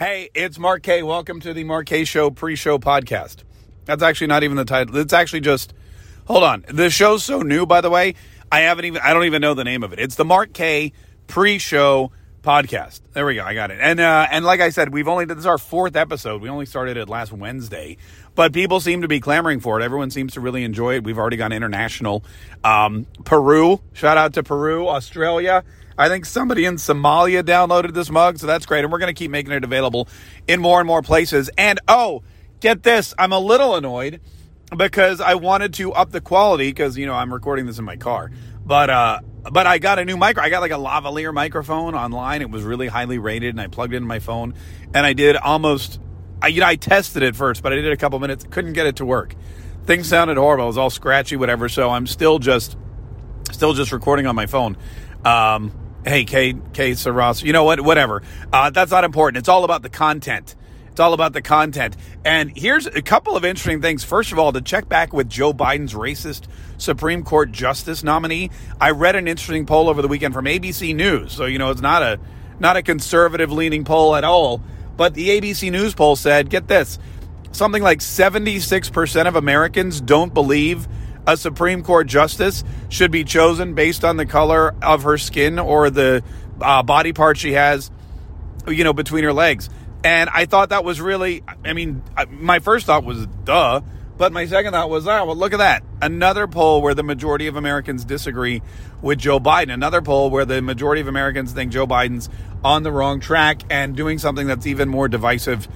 Hey, it's Mark Kaye. Welcome to the Mark Kaye. Show pre-show podcast. That's actually not even the title. It's actually just hold on. The show's so new, by the way. I haven't even I don't even know the name of it. It's the Mark Kaye. pre-show podcast. There we go. I got it. And uh, and like I said, we've only this is our fourth episode. We only started it last Wednesday, but people seem to be clamoring for it. Everyone seems to really enjoy it. We've already gone international. Um, Peru, shout out to Peru, Australia. I think somebody in Somalia downloaded this mug, so that's great. And we're going to keep making it available in more and more places. And oh, get this, I'm a little annoyed because I wanted to up the quality because you know I'm recording this in my car, but uh, but I got a new micro. I got like a lavalier microphone online. It was really highly rated, and I plugged it in my phone, and I did almost. I you know I tested it first, but I did a couple minutes, couldn't get it to work. Things sounded horrible. It was all scratchy, whatever. So I'm still just still just recording on my phone. Um, hey, K K Saras, you know what? Whatever. Uh, that's not important. It's all about the content. It's all about the content. And here's a couple of interesting things. First of all, to check back with Joe Biden's racist Supreme Court justice nominee, I read an interesting poll over the weekend from ABC News. So you know, it's not a not a conservative leaning poll at all. But the ABC News poll said, get this, something like 76% of Americans don't believe a Supreme Court justice should be chosen based on the color of her skin or the uh, body part she has, you know, between her legs. And I thought that was really, I mean, my first thought was duh, but my second thought was, oh, well, look at that. Another poll where the majority of Americans disagree with Joe Biden. Another poll where the majority of Americans think Joe Biden's on the wrong track and doing something that's even more divisive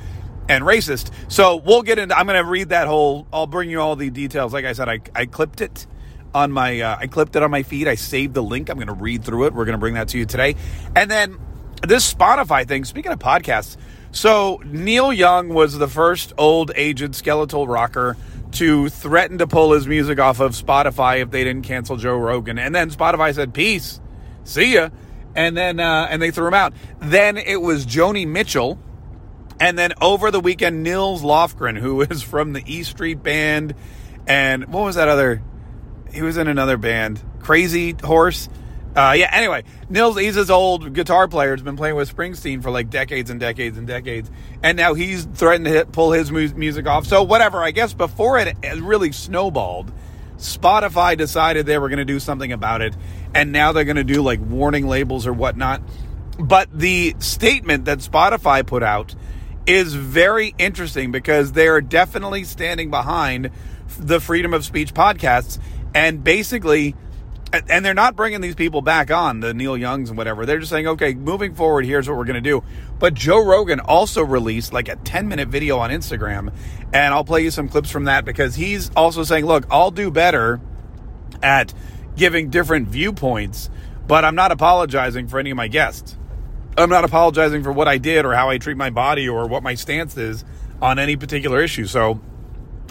and racist. So we'll get into. I'm going to read that whole. I'll bring you all the details. Like I said, I, I clipped it on my. Uh, I clipped it on my feed. I saved the link. I'm going to read through it. We're going to bring that to you today. And then this Spotify thing. Speaking of podcasts, so Neil Young was the first old aged skeletal rocker to threaten to pull his music off of Spotify if they didn't cancel Joe Rogan. And then Spotify said, "Peace, see ya." And then uh, and they threw him out. Then it was Joni Mitchell and then over the weekend, Nils Lofgren, who is from the E Street Band, and what was that other? He was in another band, Crazy Horse. Uh, yeah. Anyway, Nils, he's his old guitar player. Has been playing with Springsteen for like decades and decades and decades, and now he's threatened to hit, pull his mu- music off. So whatever. I guess before it really snowballed, Spotify decided they were going to do something about it, and now they're going to do like warning labels or whatnot. But the statement that Spotify put out is very interesting because they're definitely standing behind the freedom of speech podcasts and basically and they're not bringing these people back on the Neil Youngs and whatever. They're just saying, okay, moving forward, here's what we're going to do. But Joe Rogan also released like a 10 minute video on Instagram, and I'll play you some clips from that because he's also saying, look, I'll do better at giving different viewpoints, but I'm not apologizing for any of my guests. I'm not apologizing for what I did or how I treat my body or what my stance is on any particular issue. So,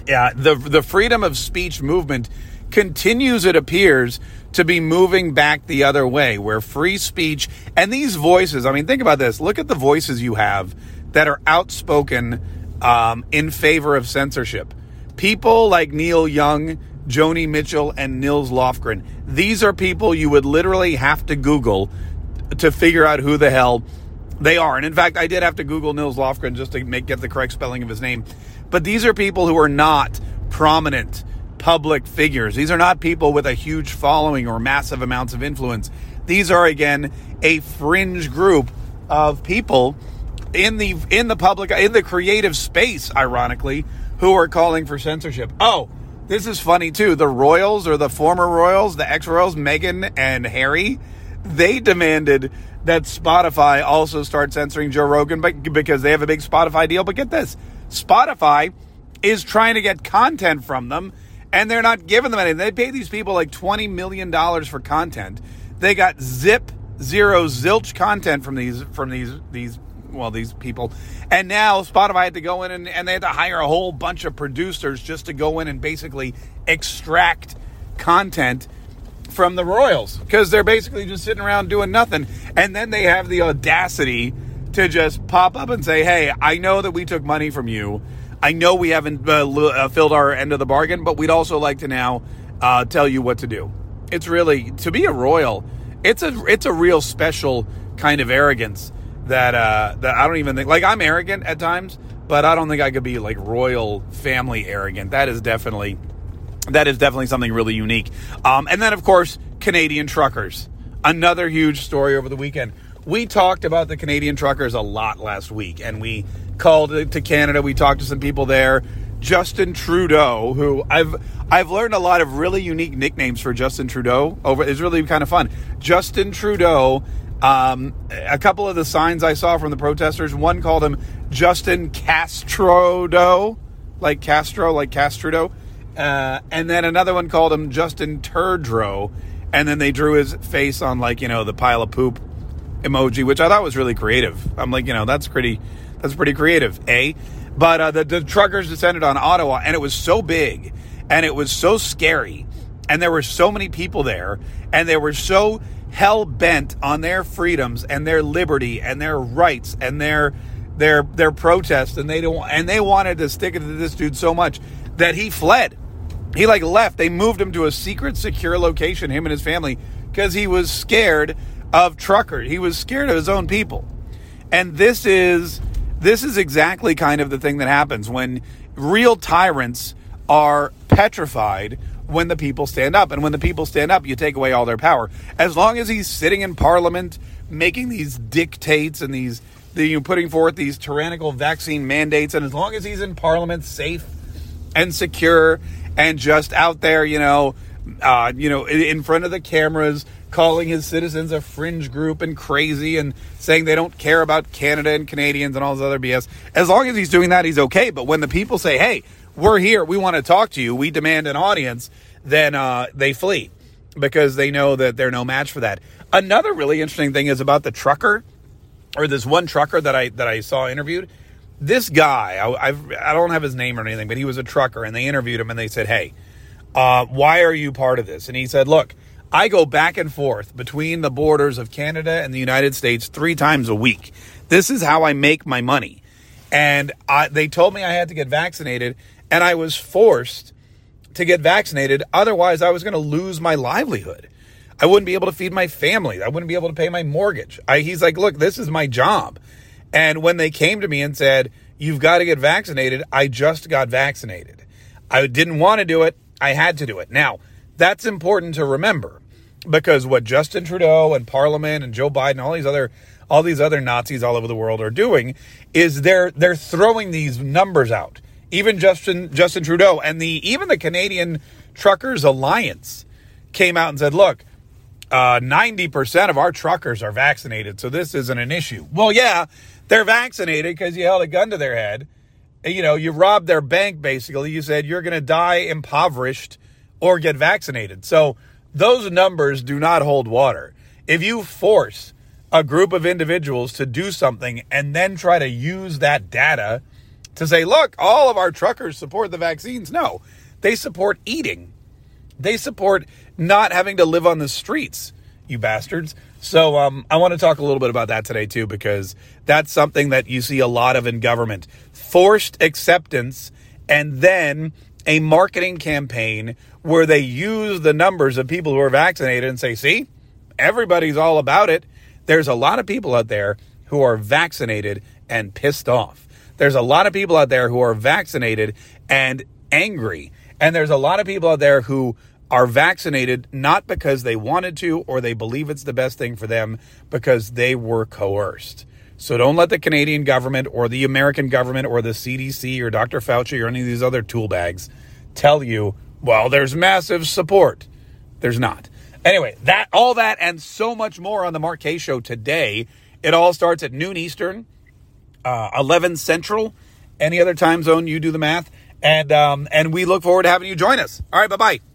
yeah, the the freedom of speech movement continues, it appears, to be moving back the other way, where free speech and these voices. I mean, think about this. Look at the voices you have that are outspoken um, in favor of censorship. People like Neil Young, Joni Mitchell, and Nils Lofgren. These are people you would literally have to Google to figure out who the hell they are. And in fact, I did have to Google Nils Lofgren just to make get the correct spelling of his name. But these are people who are not prominent public figures. These are not people with a huge following or massive amounts of influence. These are again a fringe group of people in the in the public in the creative space ironically who are calling for censorship. Oh, this is funny too. The royals or the former royals, the ex-royals Meghan and Harry, they demanded that Spotify also start censoring Joe Rogan but because they have a big Spotify deal. But get this Spotify is trying to get content from them and they're not giving them anything. They pay these people like $20 million for content. They got zip, zero, zilch content from these, from these, these, well, these people. And now Spotify had to go in and, and they had to hire a whole bunch of producers just to go in and basically extract content from the Royals because they're basically just sitting around doing nothing. And then they have the audacity to just pop up and say, Hey, I know that we took money from you. I know we haven't uh, uh, filled our end of the bargain, but we'd also like to now uh, tell you what to do. It's really to be a royal. It's a it's a real special kind of arrogance that uh, that I don't even think like I'm arrogant at times, but I don't think I could be like royal family arrogant. That is definitely that is definitely something really unique. Um, and then of course Canadian truckers, another huge story over the weekend. We talked about the Canadian truckers a lot last week, and we called to Canada. We talked to some people there. Justin Trudeau, who I've I've learned a lot of really unique nicknames for Justin Trudeau. Over it's really kind of fun. Justin Trudeau. Um, a couple of the signs I saw from the protesters. One called him Justin Castrodo, like Castro, like Castrudo. Uh, and then another one called him Justin Turdrow. And then they drew his face on like you know the pile of poop emoji, which I thought was really creative. I'm like, you know, that's pretty, that's pretty creative, eh? But uh, the, the truckers descended on Ottawa, and it was so big, and it was so scary, and there were so many people there, and they were so hell bent on their freedoms and their liberty and their rights and their their their protest, and they don't and they wanted to stick it to this dude so much that he fled. He like left. They moved him to a secret, secure location, him and his family, because he was scared of trucker. He was scared of his own people. And this is this is exactly kind of the thing that happens when real tyrants are petrified when the people stand up. And when the people stand up, you take away all their power. As long as he's sitting in parliament making these dictates and these the, you putting forth these tyrannical vaccine mandates, and as long as he's in parliament safe and secure and just out there, you know, uh, you know, in front of the cameras, calling his citizens a fringe group and crazy and saying they don't care about Canada and Canadians and all this other BS. As long as he's doing that, he's okay. But when the people say, hey, we're here, we want to talk to you, we demand an audience, then uh, they flee because they know that they're no match for that. Another really interesting thing is about the trucker, or this one trucker that I that I saw interviewed. This guy, I, I've, I don't have his name or anything, but he was a trucker, and they interviewed him, and they said, "Hey, uh, why are you part of this?" And he said, "Look, I go back and forth between the borders of Canada and the United States three times a week. This is how I make my money. And I, they told me I had to get vaccinated, and I was forced to get vaccinated. Otherwise, I was going to lose my livelihood. I wouldn't be able to feed my family. I wouldn't be able to pay my mortgage. I, he's like, look, this is my job. And when they came to me and said, you've got to get vaccinated, I just got vaccinated. I didn't want to do it. I had to do it. Now, that's important to remember because what Justin Trudeau and Parliament and Joe Biden, all these other all these other Nazis all over the world are doing is they're they're throwing these numbers out. Even Justin Justin Trudeau and the even the Canadian Truckers Alliance came out and said, "Look, uh, 90% of our truckers are vaccinated, so this isn't an issue." Well, yeah, they're vaccinated because you held a gun to their head. You know, you robbed their bank basically. You said you're going to die impoverished or get vaccinated. So those numbers do not hold water. If you force a group of individuals to do something and then try to use that data to say, look, all of our truckers support the vaccines, no, they support eating. They support not having to live on the streets, you bastards. So um, I want to talk a little bit about that today too, because that's something that you see a lot of in government forced acceptance and then a marketing campaign where they use the numbers of people who are vaccinated and say, see, everybody's all about it. There's a lot of people out there who are vaccinated and pissed off. There's a lot of people out there who are vaccinated and angry. And there's a lot of people out there who are vaccinated not because they wanted to or they believe it's the best thing for them, because they were coerced. So don't let the Canadian government or the American government or the CDC or Dr. Fauci or any of these other tool bags tell you well, there's massive support. There's not. Anyway, that all that and so much more on the Mark Kaye Show today. It all starts at noon Eastern, uh, 11 Central. Any other time zone, you do the math. And um, and we look forward to having you join us. All right, bye bye.